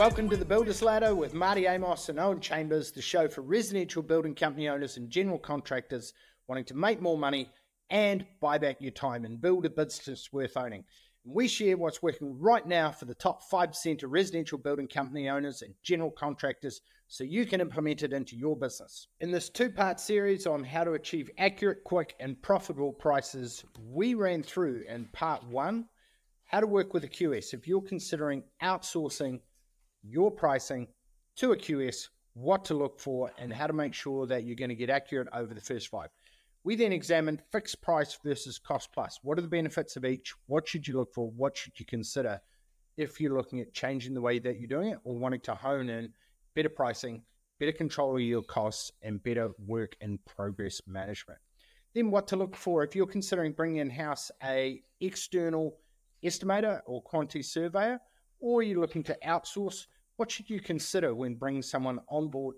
Welcome to the Builders Ladder with Marty Amos and Owen Chambers, the show for residential building company owners and general contractors wanting to make more money and buy back your time and build a business worth owning. We share what's working right now for the top 5% of residential building company owners and general contractors so you can implement it into your business. In this two part series on how to achieve accurate, quick, and profitable prices, we ran through in part one how to work with a QS. If you're considering outsourcing your pricing to a QS, what to look for, and how to make sure that you're going to get accurate over the first five. We then examined fixed price versus cost plus. What are the benefits of each? What should you look for? What should you consider if you're looking at changing the way that you're doing it or wanting to hone in better pricing, better control of your costs, and better work in progress management? Then what to look for if you're considering bringing in house a external estimator or quantity surveyor, or you're looking to outsource, what should you consider when bringing someone on board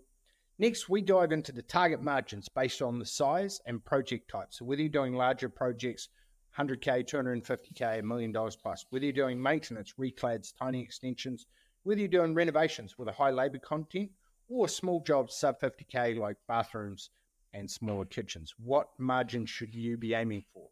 Next, we dive into the target margins based on the size and project type. So whether you're doing larger projects, 100K, 250K, a million dollars plus, whether you're doing maintenance, reclads, tiny extensions, whether you're doing renovations with a high labor content, or small jobs sub 50K like bathrooms and smaller kitchens, what margin should you be aiming for?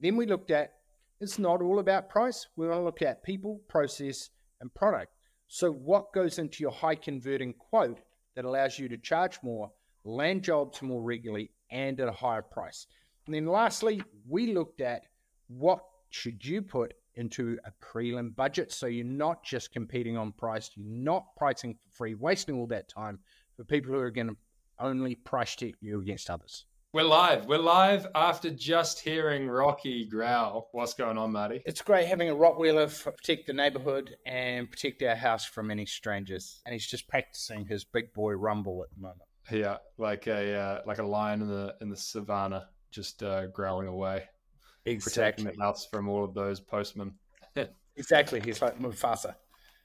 Then we looked at it's not all about price. We want to look at people, process, and product. So, what goes into your high converting quote that allows you to charge more, land jobs more regularly, and at a higher price. And then lastly, we looked at what should you put into a prelim budget so you're not just competing on price, you're not pricing for free, wasting all that time for people who are going to only price check you against others. We're live. We're live after just hearing Rocky growl. What's going on, Marty? It's great having a Rottweiler protect the neighborhood and protect our house from any strangers. And he's just practicing his big boy rumble at the moment. Yeah, like a uh, like a lion in the in the savannah, just uh, growling away, exactly. protecting the house from all of those postmen. exactly, he's like Mufasa.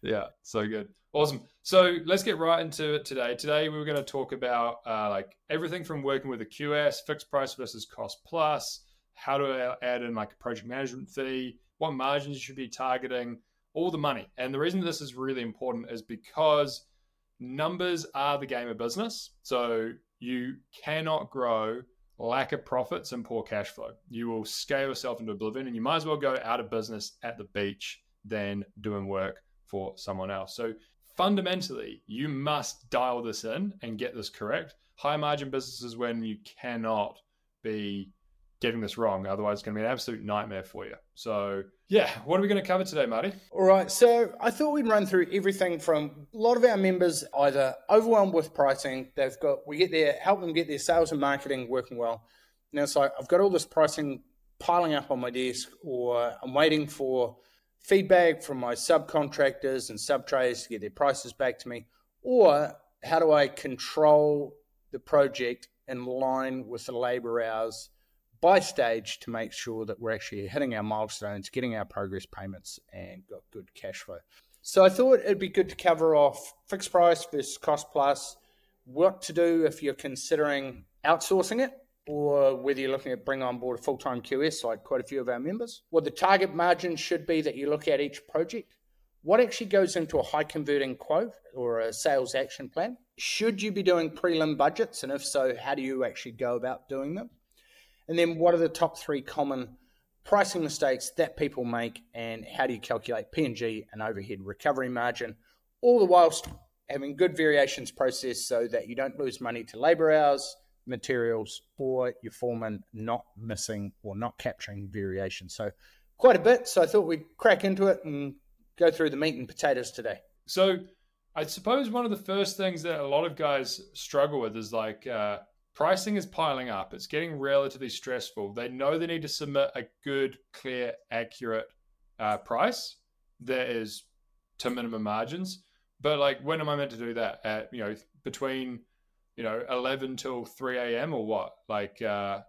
Yeah, so good. Awesome. So let's get right into it today. Today we are going to talk about uh, like everything from working with a QS, fixed price versus cost plus, how to add in like a project management fee, what margins you should be targeting, all the money. And the reason this is really important is because numbers are the game of business. So you cannot grow lack of profits and poor cash flow. You will scale yourself into oblivion and you might as well go out of business at the beach than doing work for someone else. So fundamentally, you must dial this in and get this correct. High margin businesses when you cannot be getting this wrong. Otherwise, it's going to be an absolute nightmare for you. So, yeah, what are we going to cover today, Marty? All right. So, I thought we'd run through everything from a lot of our members either overwhelmed with pricing, they've got, we get their, help them get their sales and marketing working well. Now, so I've got all this pricing piling up on my desk, or I'm waiting for feedback from my subcontractors and sub trades to get their prices back to me? Or how do I control the project in line with the labor hours by stage to make sure that we're actually hitting our milestones, getting our progress payments, and got good cash flow? So I thought it'd be good to cover off fixed price versus cost plus, what to do if you're considering outsourcing it, or whether you're looking at bringing on board a full time QS like quite a few of our members, what the target margin should be that you look at each project, what actually goes into a high converting quote or a sales action plan. Should you be doing prelim budgets? And if so, how do you actually go about doing them? And then what are the top three common pricing mistakes that people make and how do you calculate P&G and overhead recovery margin, all the whilst having good variations process so that you don't lose money to labor hours, materials for your foreman not missing or not capturing variation. So quite a bit. So I thought we'd crack into it and go through the meat and potatoes today. So I suppose one of the first things that a lot of guys struggle with is like uh, pricing is piling up. It's getting relatively stressful. They know they need to submit a good, clear, accurate uh, price that is to minimum margins. But like, when am I meant to do that? At you know, between you know, 11 till 3 a.m. or what? Like, uh,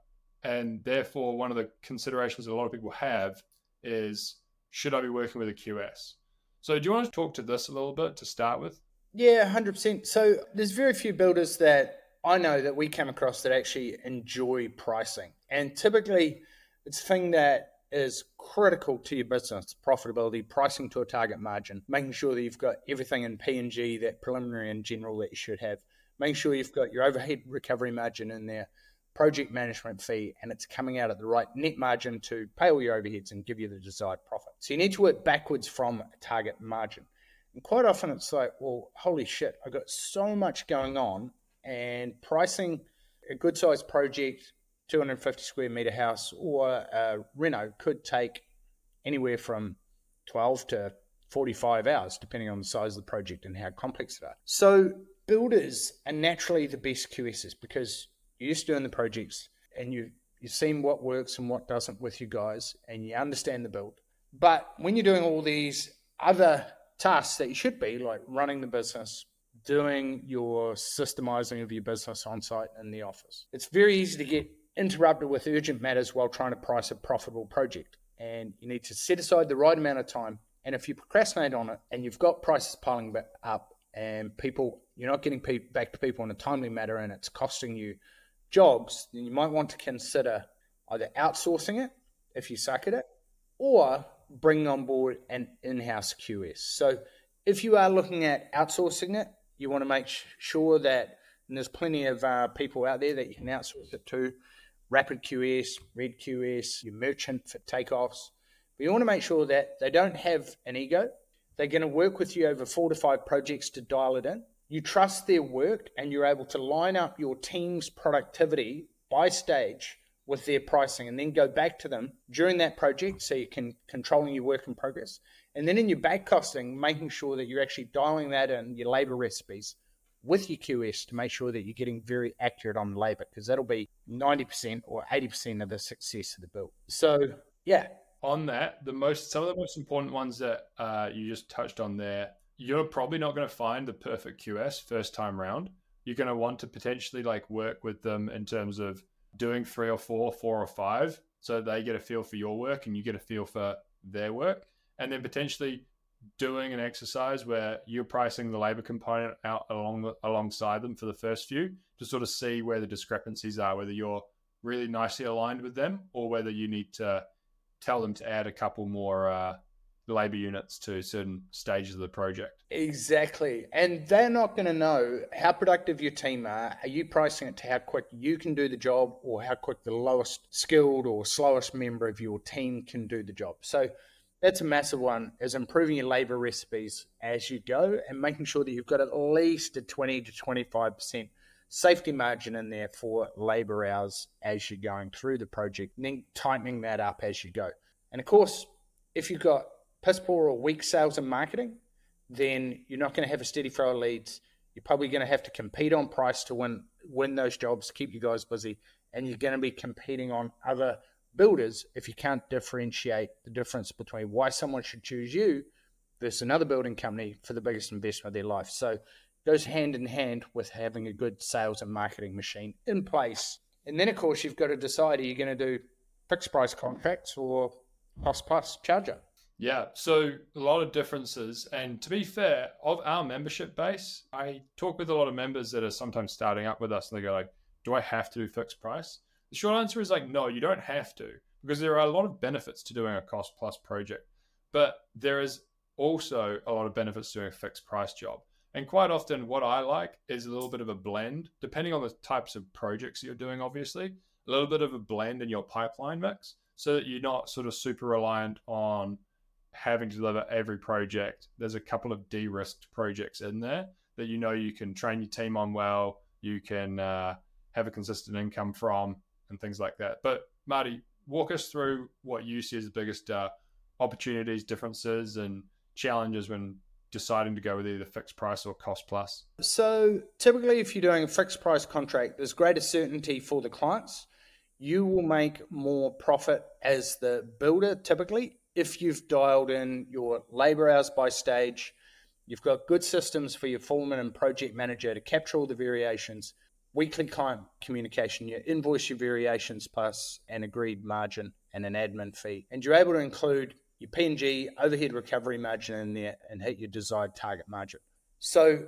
and therefore, one of the considerations that a lot of people have is should I be working with a QS? So, do you want to talk to this a little bit to start with? Yeah, 100%. So, there's very few builders that I know that we come across that actually enjoy pricing. And typically, it's a thing that is critical to your business profitability, pricing to a target margin, making sure that you've got everything in P&G, that preliminary and general that you should have, making sure you've got your overhead recovery margin in there, project management fee, and it's coming out at the right net margin to pay all your overheads and give you the desired profit. So you need to work backwards from a target margin. And quite often it's like, well, holy shit, I've got so much going on, and pricing a good sized project 250 square meter house or a reno could take anywhere from 12 to 45 hours, depending on the size of the project and how complex it is. So, builders are naturally the best QSs because you're used to doing the projects and you, you've seen what works and what doesn't with you guys and you understand the build. But when you're doing all these other tasks that you should be, like running the business, doing your systemizing of your business on site in the office, it's very easy to get interrupted with urgent matters while trying to price a profitable project. And you need to set aside the right amount of time. And if you procrastinate on it and you've got prices piling up and people, you're not getting back to people in a timely manner and it's costing you jobs, then you might want to consider either outsourcing it if you suck at it or bringing on board an in house QS. So if you are looking at outsourcing it, you want to make sure that, and there's plenty of uh, people out there that you can outsource it to Rapid QS, Red QS, your merchant for takeoffs. But you want to make sure that they don't have an ego. They're going to work with you over four to five projects to dial it in. You trust their work and you're able to line up your team's productivity by stage with their pricing and then go back to them during that project so you can controlling your work in progress. And then in your back costing, making sure that you're actually dialing that in your labor recipes with your QS to make sure that you're getting very accurate on labor because that'll be 90% or 80% of the success of the build. So, yeah. On that, the most some of the most important ones that uh, you just touched on there, you're probably not going to find the perfect QS first time round. You're going to want to potentially like work with them in terms of doing three or four, four or five, so they get a feel for your work and you get a feel for their work, and then potentially doing an exercise where you're pricing the labor component out along alongside them for the first few to sort of see where the discrepancies are, whether you're really nicely aligned with them or whether you need to tell them to add a couple more uh, labor units to certain stages of the project. Exactly. And they're not going to know how productive your team are. Are you pricing it to how quick you can do the job or how quick the lowest skilled or slowest member of your team can do the job? So that's a massive one is improving your labor recipes as you go and making sure that you've got at least a 20 to 25% safety margin in there for labor hours as you're going through the project and then tightening that up as you go and of course if you've got piss poor or weak sales and marketing then you're not going to have a steady flow of leads you're probably going to have to compete on price to win win those jobs keep you guys busy and you're going to be competing on other builders if you can't differentiate the difference between why someone should choose you versus another building company for the biggest investment of their life. So goes hand in hand with having a good sales and marketing machine in place. And then, of course, you've got to decide are you going to do fixed price contracts or cost plus charge up? Yeah, so a lot of differences. And to be fair, of our membership base, I talk with a lot of members that are sometimes starting up with us and they go like, do I have to do fixed price? The short answer is like, no, you don't have to, because there are a lot of benefits to doing a cost plus project. But there is also a lot of benefits to doing a fixed price job. And quite often, what I like is a little bit of a blend, depending on the types of projects you're doing, obviously, a little bit of a blend in your pipeline mix so that you're not sort of super reliant on having to deliver every project. There's a couple of de risked projects in there that you know you can train your team on well, you can uh, have a consistent income from, and things like that. But Marty, walk us through what you see as the biggest uh, opportunities, differences, and challenges when deciding to go with either fixed price or cost plus. So typically, if you're doing a fixed price contract, there's greater certainty for the clients. You will make more profit as the builder typically if you've dialed in your labor hours by stage. You've got good systems for your foreman and project manager to capture all the variations weekly client communication, you invoice your variations plus an agreed margin and an admin fee. And you're able to include your P&G overhead recovery margin in there and hit your desired target margin. So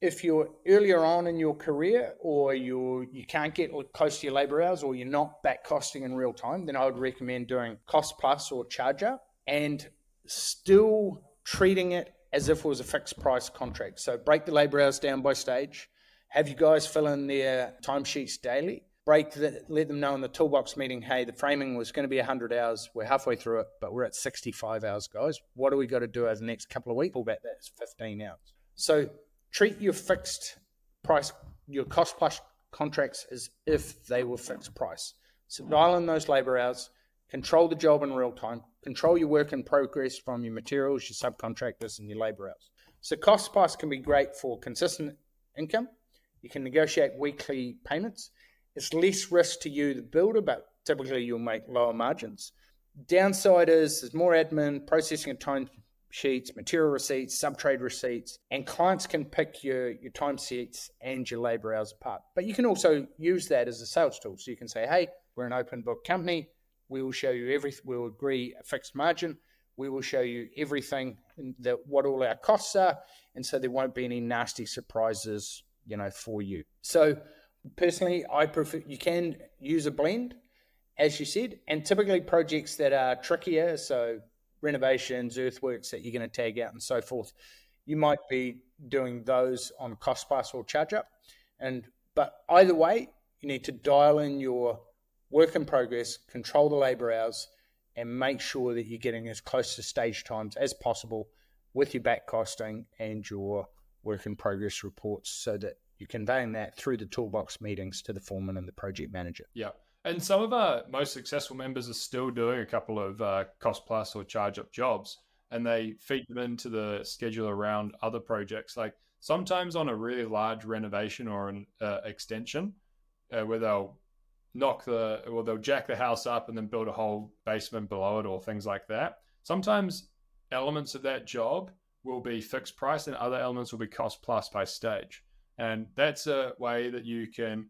if you're earlier on in your career or you you can't get close to your labor hours or you're not back costing in real time, then I would recommend doing cost plus or charge up and still treating it as if it was a fixed price contract. So break the labor hours down by stage, have you guys fill in their timesheets daily, break let them know in the toolbox meeting, hey, the framing was going to be 100 hours. We're halfway through it, but we're at 65 hours, guys. What do we got to do over the next couple of weeks? Pull back that's 15 hours. So treat your fixed price, your cost plus contracts as if they were fixed price. So dial in those labor hours, control the job in real time, control your work in progress from your materials, your subcontractors, and your labor hours. So cost plus can be great for consistent income. You can negotiate weekly payments. It's less risk to you, the builder, but typically you'll make lower margins. Downside is there's more admin, processing of time sheets, material receipts, subtrade receipts, and clients can pick your, your time sheets and your labor hours apart. But you can also use that as a sales tool. So you can say, hey, we're an open book company. We will show you everything. We'll agree a fixed margin. We will show you everything that what all our costs are, and so there won't be any nasty surprises, you know, for you. So personally, I prefer you can use a blend, as you said, and typically projects that are trickier. So renovations, earthworks that you're going to tag out, and so forth. You might be doing those on cost plus or charge up, and but either way, you need to dial in your work in progress, control the labour hours, and make sure that you're getting as close to stage times as possible with your back costing and your work in progress reports, so that you're conveying that through the toolbox meetings to the foreman and the project manager. Yeah. And some of our most successful members are still doing a couple of uh, cost plus or charge up jobs, and they feed them into the schedule around other projects. Like sometimes on a really large renovation or an uh, extension, uh, where they'll knock the well, they'll jack the house up and then build a whole basement below it or things like that. Sometimes elements of that job will be fixed price, and other elements will be cost plus by stage, and that's a way that you can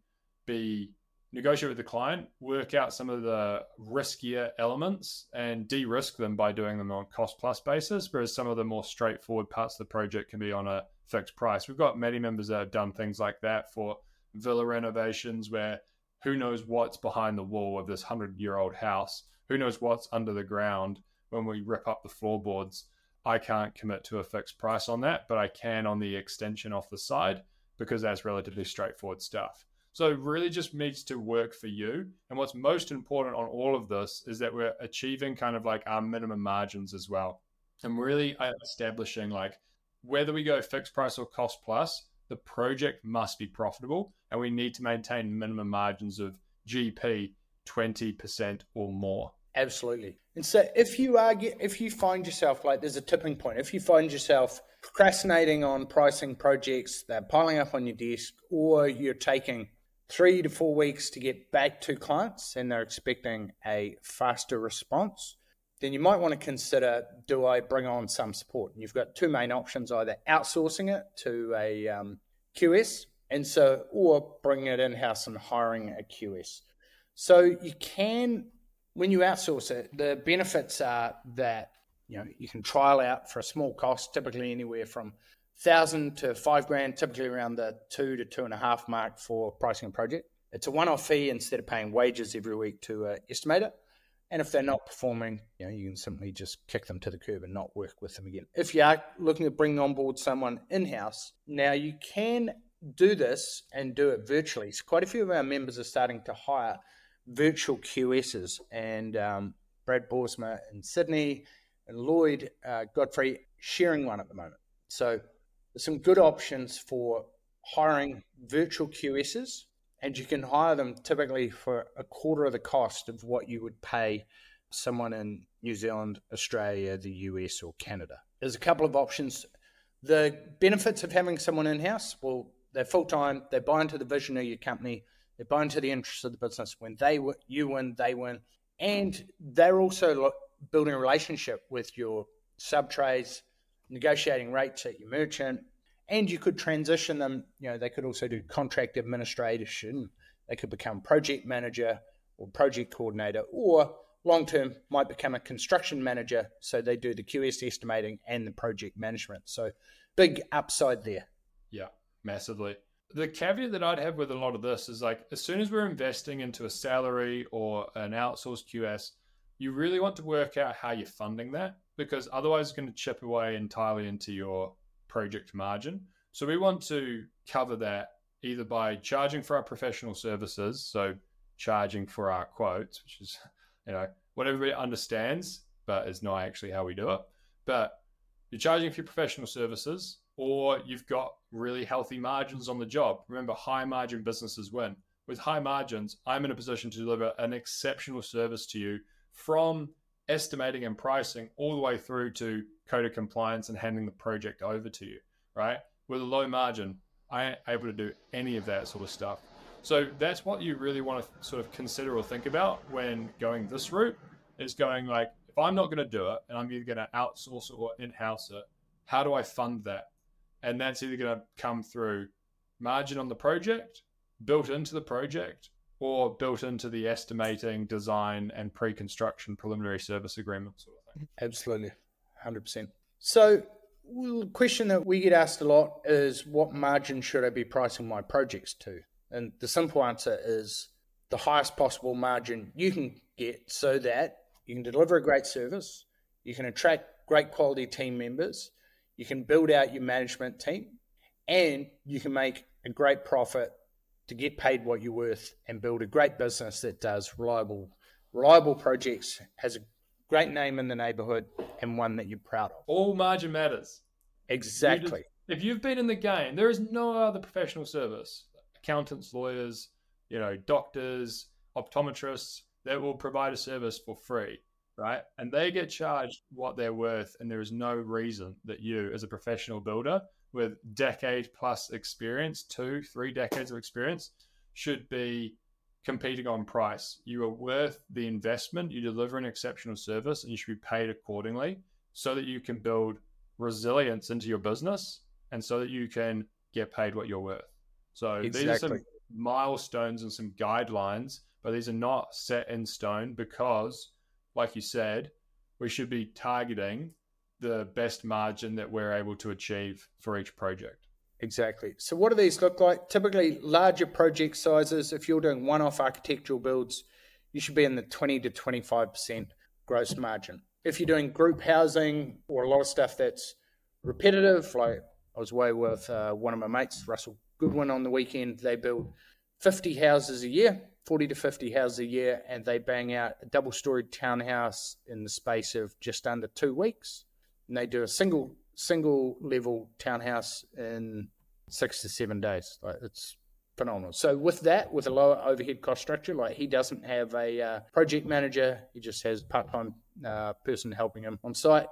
be negotiate with the client, work out some of the riskier elements and de-risk them by doing them on a cost plus basis, whereas some of the more straightforward parts of the project can be on a fixed price. We've got many members that have done things like that for villa renovations where who knows what's behind the wall of this 100-year-old house, who knows what's under the ground when we rip up the floorboards. I can't commit to a fixed price on that, but I can on the extension off the side because that's relatively straightforward stuff. So really just needs to work for you. And what's most important on all of this is that we're achieving kind of like our minimum margins as well. And really uh, establishing like whether we go fixed price or cost plus, the project must be profitable and we need to maintain minimum margins of GP 20% or more. Absolutely. And so if you are if you find yourself like there's a tipping point, if you find yourself procrastinating on pricing projects, they're piling up on your desk, or you're taking three to four weeks to get back to clients and they're expecting a faster response, then you might want to consider do I bring on some support? And you've got two main options either outsourcing it to a um, QS, and so, or bringing it in house and hiring a QS. So you can, when you outsource it, the benefits are that you know you can trial out for a small cost, typically anywhere from thousand to five grand, typically around the two to two and a half mark for pricing a project. It's a one-off fee instead of paying wages every week to an estimator. And if they're not performing, you know, you can simply just kick them to the curb and not work with them again. If you are looking at bringing on board someone in-house, now you can do this and do it virtually. So quite a few of our members are starting to hire virtual QSs, and um, Brad Borsma in Sydney and Lloyd uh, Godfrey sharing one at the moment. So there's some good options for hiring virtual QSs, and you can hire them typically for a quarter of the cost of what you would pay someone in New Zealand, Australia, the US, or Canada. There's a couple of options. The benefits of having someone in house well, they're full time, they buy into the vision of your company, they buy into the interests of the business. When they you win, they win, and they're also building a relationship with your sub trades negotiating rates at your merchant, and you could transition them. You know, they could also do contract administration. They could become project manager or project coordinator, or long term might become a construction manager. So they do the QS estimating and the project management. So big upside there. Yeah. massively. The caveat that I'd have with a lot of this is like as soon as we're investing into a salary or an outsourced QS, you really want to work out how you're funding that because otherwise it's going to chip away entirely into your project margin. So we want to cover that either by charging for our professional services, so charging for our quotes, which is you know what everybody understands, but is not actually how we do it. But you're charging for your professional services, or you've got really healthy margins on the job. Remember, high margin businesses win. With high margins, I'm in a position to deliver an exceptional service to you from estimating and pricing all the way through to code of compliance and handing the project over to you, right? With a low margin, I ain't able to do any of that sort of stuff. So that's what you really want to sort of consider or think about when going this route is going like, if I'm not going to do it and I'm either going to outsource it or in-house it, how do I fund that? And that's either going to come through margin on the project, built into the project, or built into the estimating, design, and pre-construction preliminary service agreement sort of thing. Absolutely, hundred percent. So, well, question that we get asked a lot is, what margin should I be pricing my projects to? And the simple answer is the highest possible margin you can get, so that you can deliver a great service, you can attract great quality team members, you can build out your management team, and you can make a great profit to get paid what you're worth and build a great business that does reliable reliable projects, has a great name in the neighborhood, and one that you're proud of. All margin matters. Exactly. You just, if you've been in the game, there is no other professional service, accountants, lawyers, you know, doctors, optometrists that will provide a service for free, right? And they get charged what they're worth, and there is no reason that you, as a professional builder, with decade plus experience, two, three decades of experience, should be competing on price. You are worth the investment, you deliver an exceptional service, and you should be paid accordingly so that you can build resilience into your business and so that you can get paid what you're worth. So exactly. these are some milestones and some guidelines, but these are not set in stone because, like you said, we should be targeting the best margin that we're able to achieve for each project. Exactly. So, what do these look like? Typically, larger project sizes, if you're doing one off architectural builds, you should be in the 20 to 25% gross margin. If you're doing group housing or a lot of stuff that's repetitive, like I was away with uh, one of my mates, Russell Goodwin, on the weekend, they build 50 houses a year, 40 to 50 houses a year, and they bang out a double storied townhouse in the space of just under two weeks and they do a single single level townhouse in six to seven days. Like it's phenomenal. So with that, with a lower overhead cost structure, like he doesn't have a uh, project manager, he just has part time uh, person helping him on site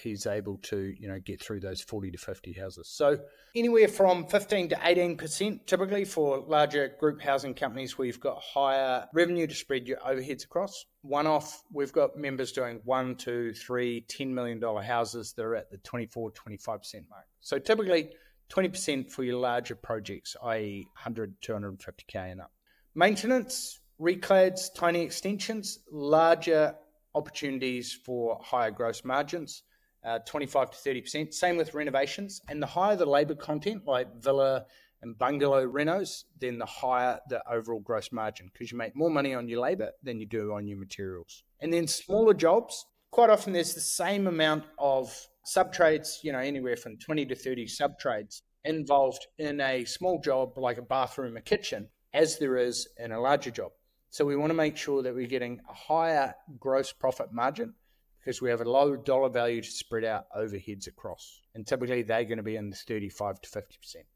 he's able to you know get through those 40 to 50 houses. So anywhere from 15 to 18 percent typically for larger group housing companies where you've got higher revenue to spread your overheads across. One off we've got members doing one two three 10 million dollar houses that are at the 24 25 percent mark. So typically 20% for your larger projects i.e 100 250k and up. Maintenance reclads tiny extensions larger opportunities for higher gross margins uh, 25 to 30%. Same with renovations. And the higher the labour content, like villa and bungalow renos, then the higher the overall gross margin because you make more money on your labour than you do on your materials. And then smaller jobs, quite often there's the same amount of sub trades, you know, anywhere from 20 to 30 sub trades involved in a small job like a bathroom, a kitchen, as there is in a larger job. So we want to make sure that we're getting a higher gross profit margin because we have a low dollar value to spread out overheads across. And typically they're going to be in the 35 to 50%.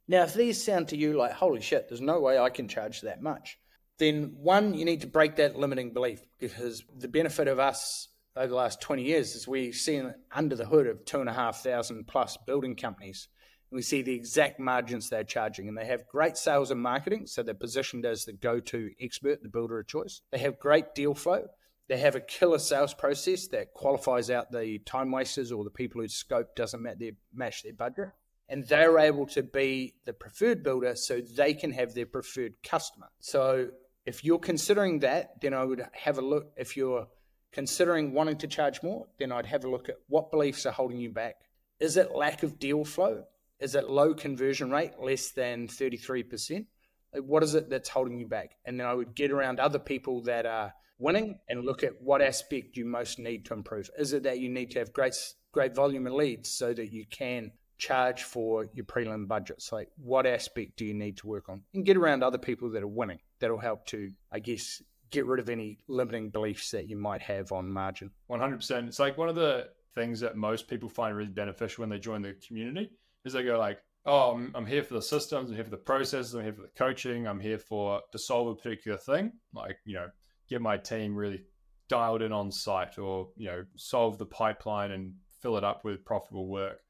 Now, if these sound to you like, holy shit, there's no way I can charge that much, then one, you need to break that limiting belief because the benefit of us over the last 20 years is we've seen under the hood of two and a half thousand plus building companies. And we see the exact margins they're charging, and they have great sales and marketing, so they're positioned as the go to expert, the builder of choice. They have great deal flow they have a killer sales process that qualifies out the time wasters or the people whose scope doesn't match their, match their budget. And they're able to be the preferred builder so they can have their preferred customer. So if you're considering that, then I would have a look. If you're considering wanting to charge more, then I'd have a look at what beliefs are holding you back. Is it lack of deal flow? Is it low conversion rate, less than 33%? What is it that's holding you back? And then I would get around other people that are winning and look at what aspect you most need to improve. Is it that you need to have great great volume of leads so that you can charge for your prelim budgets? Like what aspect do you need to work on? And get around other people that are winning. That'll help to, I guess, get rid of any limiting beliefs that you might have on margin. 100%. It's like one of the things that most people find really beneficial when they join the community is they go like, oh, I'm, I'm here for the systems, I'm here for the processes, I'm here for the coaching, I'm here for to solve a particular thing. Like, you know, get my team really dialed in on site or, you know, solve the pipeline and fill it up with profitable work.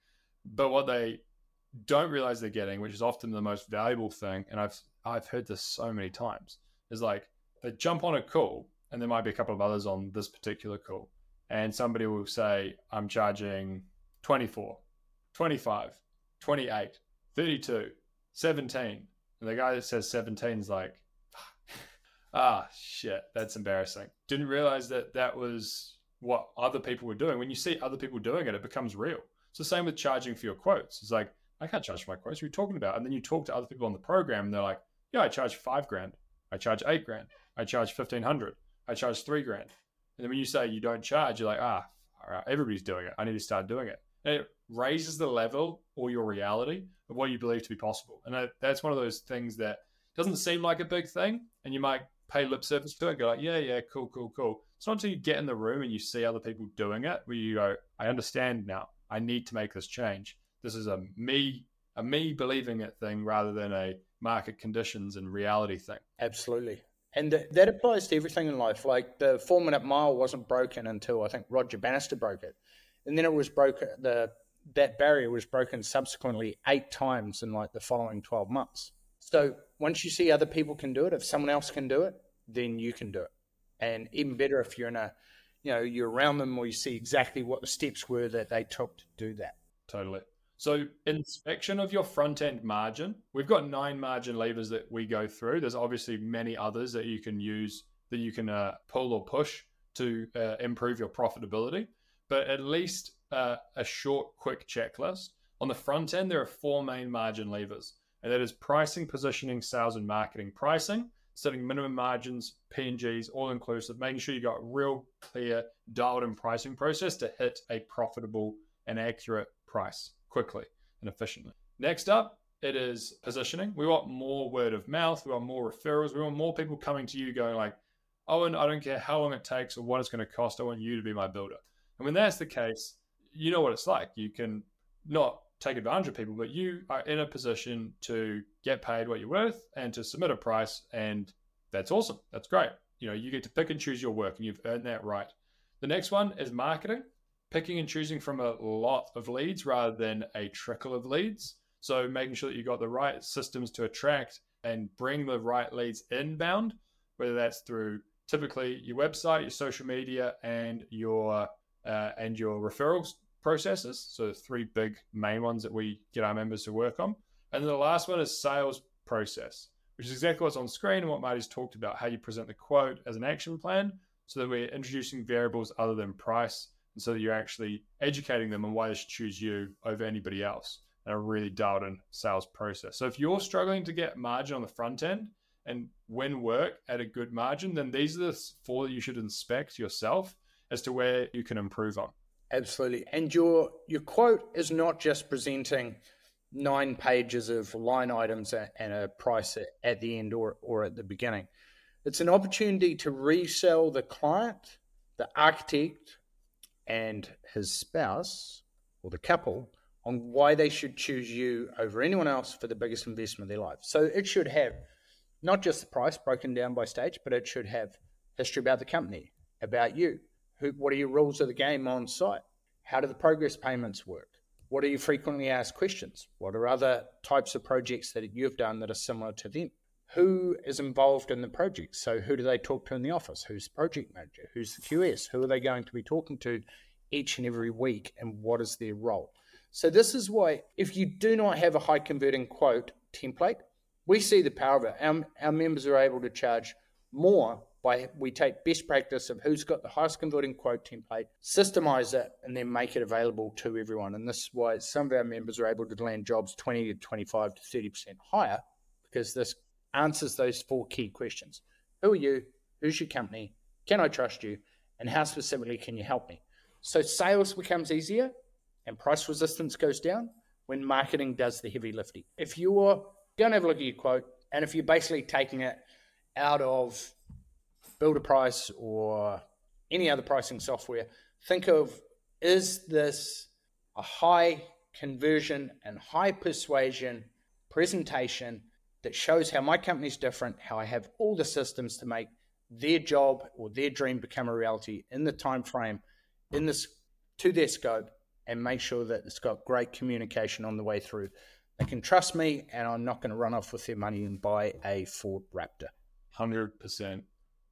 But what they don't realize they're getting, which is often the most valuable thing, and I've I've heard this so many times, is like they jump on a call and there might be a couple of others on this particular call. And somebody will say, I'm charging 24, 25, 28, 32, 17. And the guy that says 17 is like, ah, shit, that's embarrassing. Didn't realize that that was what other people were doing. When you see other people doing it, it becomes real. It's the same with charging for your quotes. It's like, I can't charge for my quotes. What are you talking about? And then you talk to other people on the program and they're like, yeah, I charge five grand. I charge eight grand. I charge 1500. I charge three grand. And then when you say you don't charge, you're like, ah, all right, everybody's doing it. I need to start doing it. And it raises the level or your reality of what you believe to be possible. And that's one of those things that doesn't seem like a big thing. And you might pay lip service to it and go like, yeah, yeah, cool, cool, cool. It's not until you get in the room and you see other people doing it where you go, I understand now. I need to make this change. This is a me, a me believing it thing rather than a market conditions and reality thing. Absolutely. And th- that applies to everything in life. Like the four minute mile wasn't broken until I think Roger Bannister broke it. And then it was broken, the, that barrier was broken subsequently eight times in like the following 12 months. So once you see other people can do it, if someone else can do it, then you can do it. And even better if you're in a, you know, you're around them or you see exactly what the steps were that they took to do that. Totally. So, inspection of your front end margin. We've got nine margin levers that we go through. There's obviously many others that you can use that you can uh, pull or push to uh, improve your profitability. But at least uh, a short, quick checklist. On the front end, there are four main margin levers, and that is pricing, positioning, sales, and marketing. Pricing, setting minimum margins, P&Gs, all inclusive, making sure you got real clear, dialed in pricing process to hit a profitable and accurate price quickly and efficiently. Next up, it is positioning. We want more word of mouth. We want more referrals. We want more people coming to you going like, Owen, I don't care how long it takes or what it's going to cost. I want you to be my builder. And when that's the case, you know what it's like. You can not take advantage of people, but you are in a position to get paid what you're worth and to submit a price. And that's awesome. That's great. You know, you get to pick and choose your work and you've earned that right. The next one is marketing picking and choosing from a lot of leads rather than a trickle of leads. So making sure that you've got the right systems to attract and bring the right leads inbound, whether that's through typically your website, your social media, and your uh, and your referrals processes. So three big main ones that we get our members to work on. And then the last one is sales process, which is exactly what's on screen and what Marty's talked about, how you present the quote as an action plan so that we're introducing variables other than price and so that you're actually educating them on why they should choose you over anybody else and a really dialed in sales process. So if you're struggling to get margin on the front end and win work at a good margin, then these are the four that you should inspect yourself as to where you can improve on. Absolutely. And your your quote is not just presenting nine pages of line items and a price at the end or, or at the beginning. It's an opportunity to resell the client, the architect, and his spouse or the couple on why they should choose you over anyone else for the biggest investment of their life. So it should have not just the price broken down by stage, but it should have history about the company, about you. Who, what are your rules of the game on site? How do the progress payments work? What are your frequently asked questions? What are other types of projects that you've done that are similar to them? who is involved in the project. So, who do they talk to in the office? Who's the project manager? Who's the QS? Who are they going to be talking to each and every week? And what is their role? So, this is why, if you do not have a high converting quote template, we see the power of it. Our, our members are able to charge more by we take best practice of who's got the highest converting quote template, systemize it, and then make it available to everyone. And this is why some of our members are able to land jobs 20 to 25 to 30% higher because this answers those four key questions. Who are you? Who's your company? Can I trust you? And how specifically can you help me? So sales becomes easier and price resistance goes down when marketing does the heavy lifting. If you're going to have a look at your quote, and if you're basically taking it out of builder price or any other pricing software, think of is this a high conversion and high persuasion presentation that shows how my company is different, how I have all the systems to make their job or their dream become a reality in the time frame, in this to their scope, and make sure that it's got great communication on the way through. They can trust me, and I'm not going to run off with their money and buy a Ford Raptor. Hundred percent.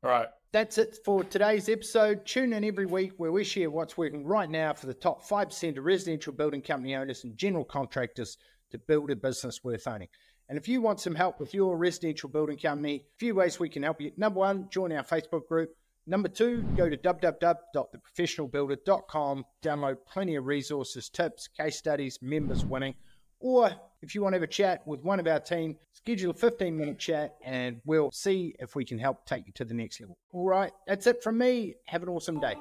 All right. That's it for today's episode. Tune in every week where we share what's working right now for the top 5% of residential building company owners and general contractors to build a business worth owning. And if you want some help with your residential building company, a few ways we can help you. Number one, join our Facebook group. Number two, go to www.theprofessionalbuilder.com, download plenty of resources, tips, case studies, members winning. Or if you want to have a chat with one of our team, schedule a 15 minute chat and we'll see if we can help take you to the next level. All right, that's it from me. Have an awesome day.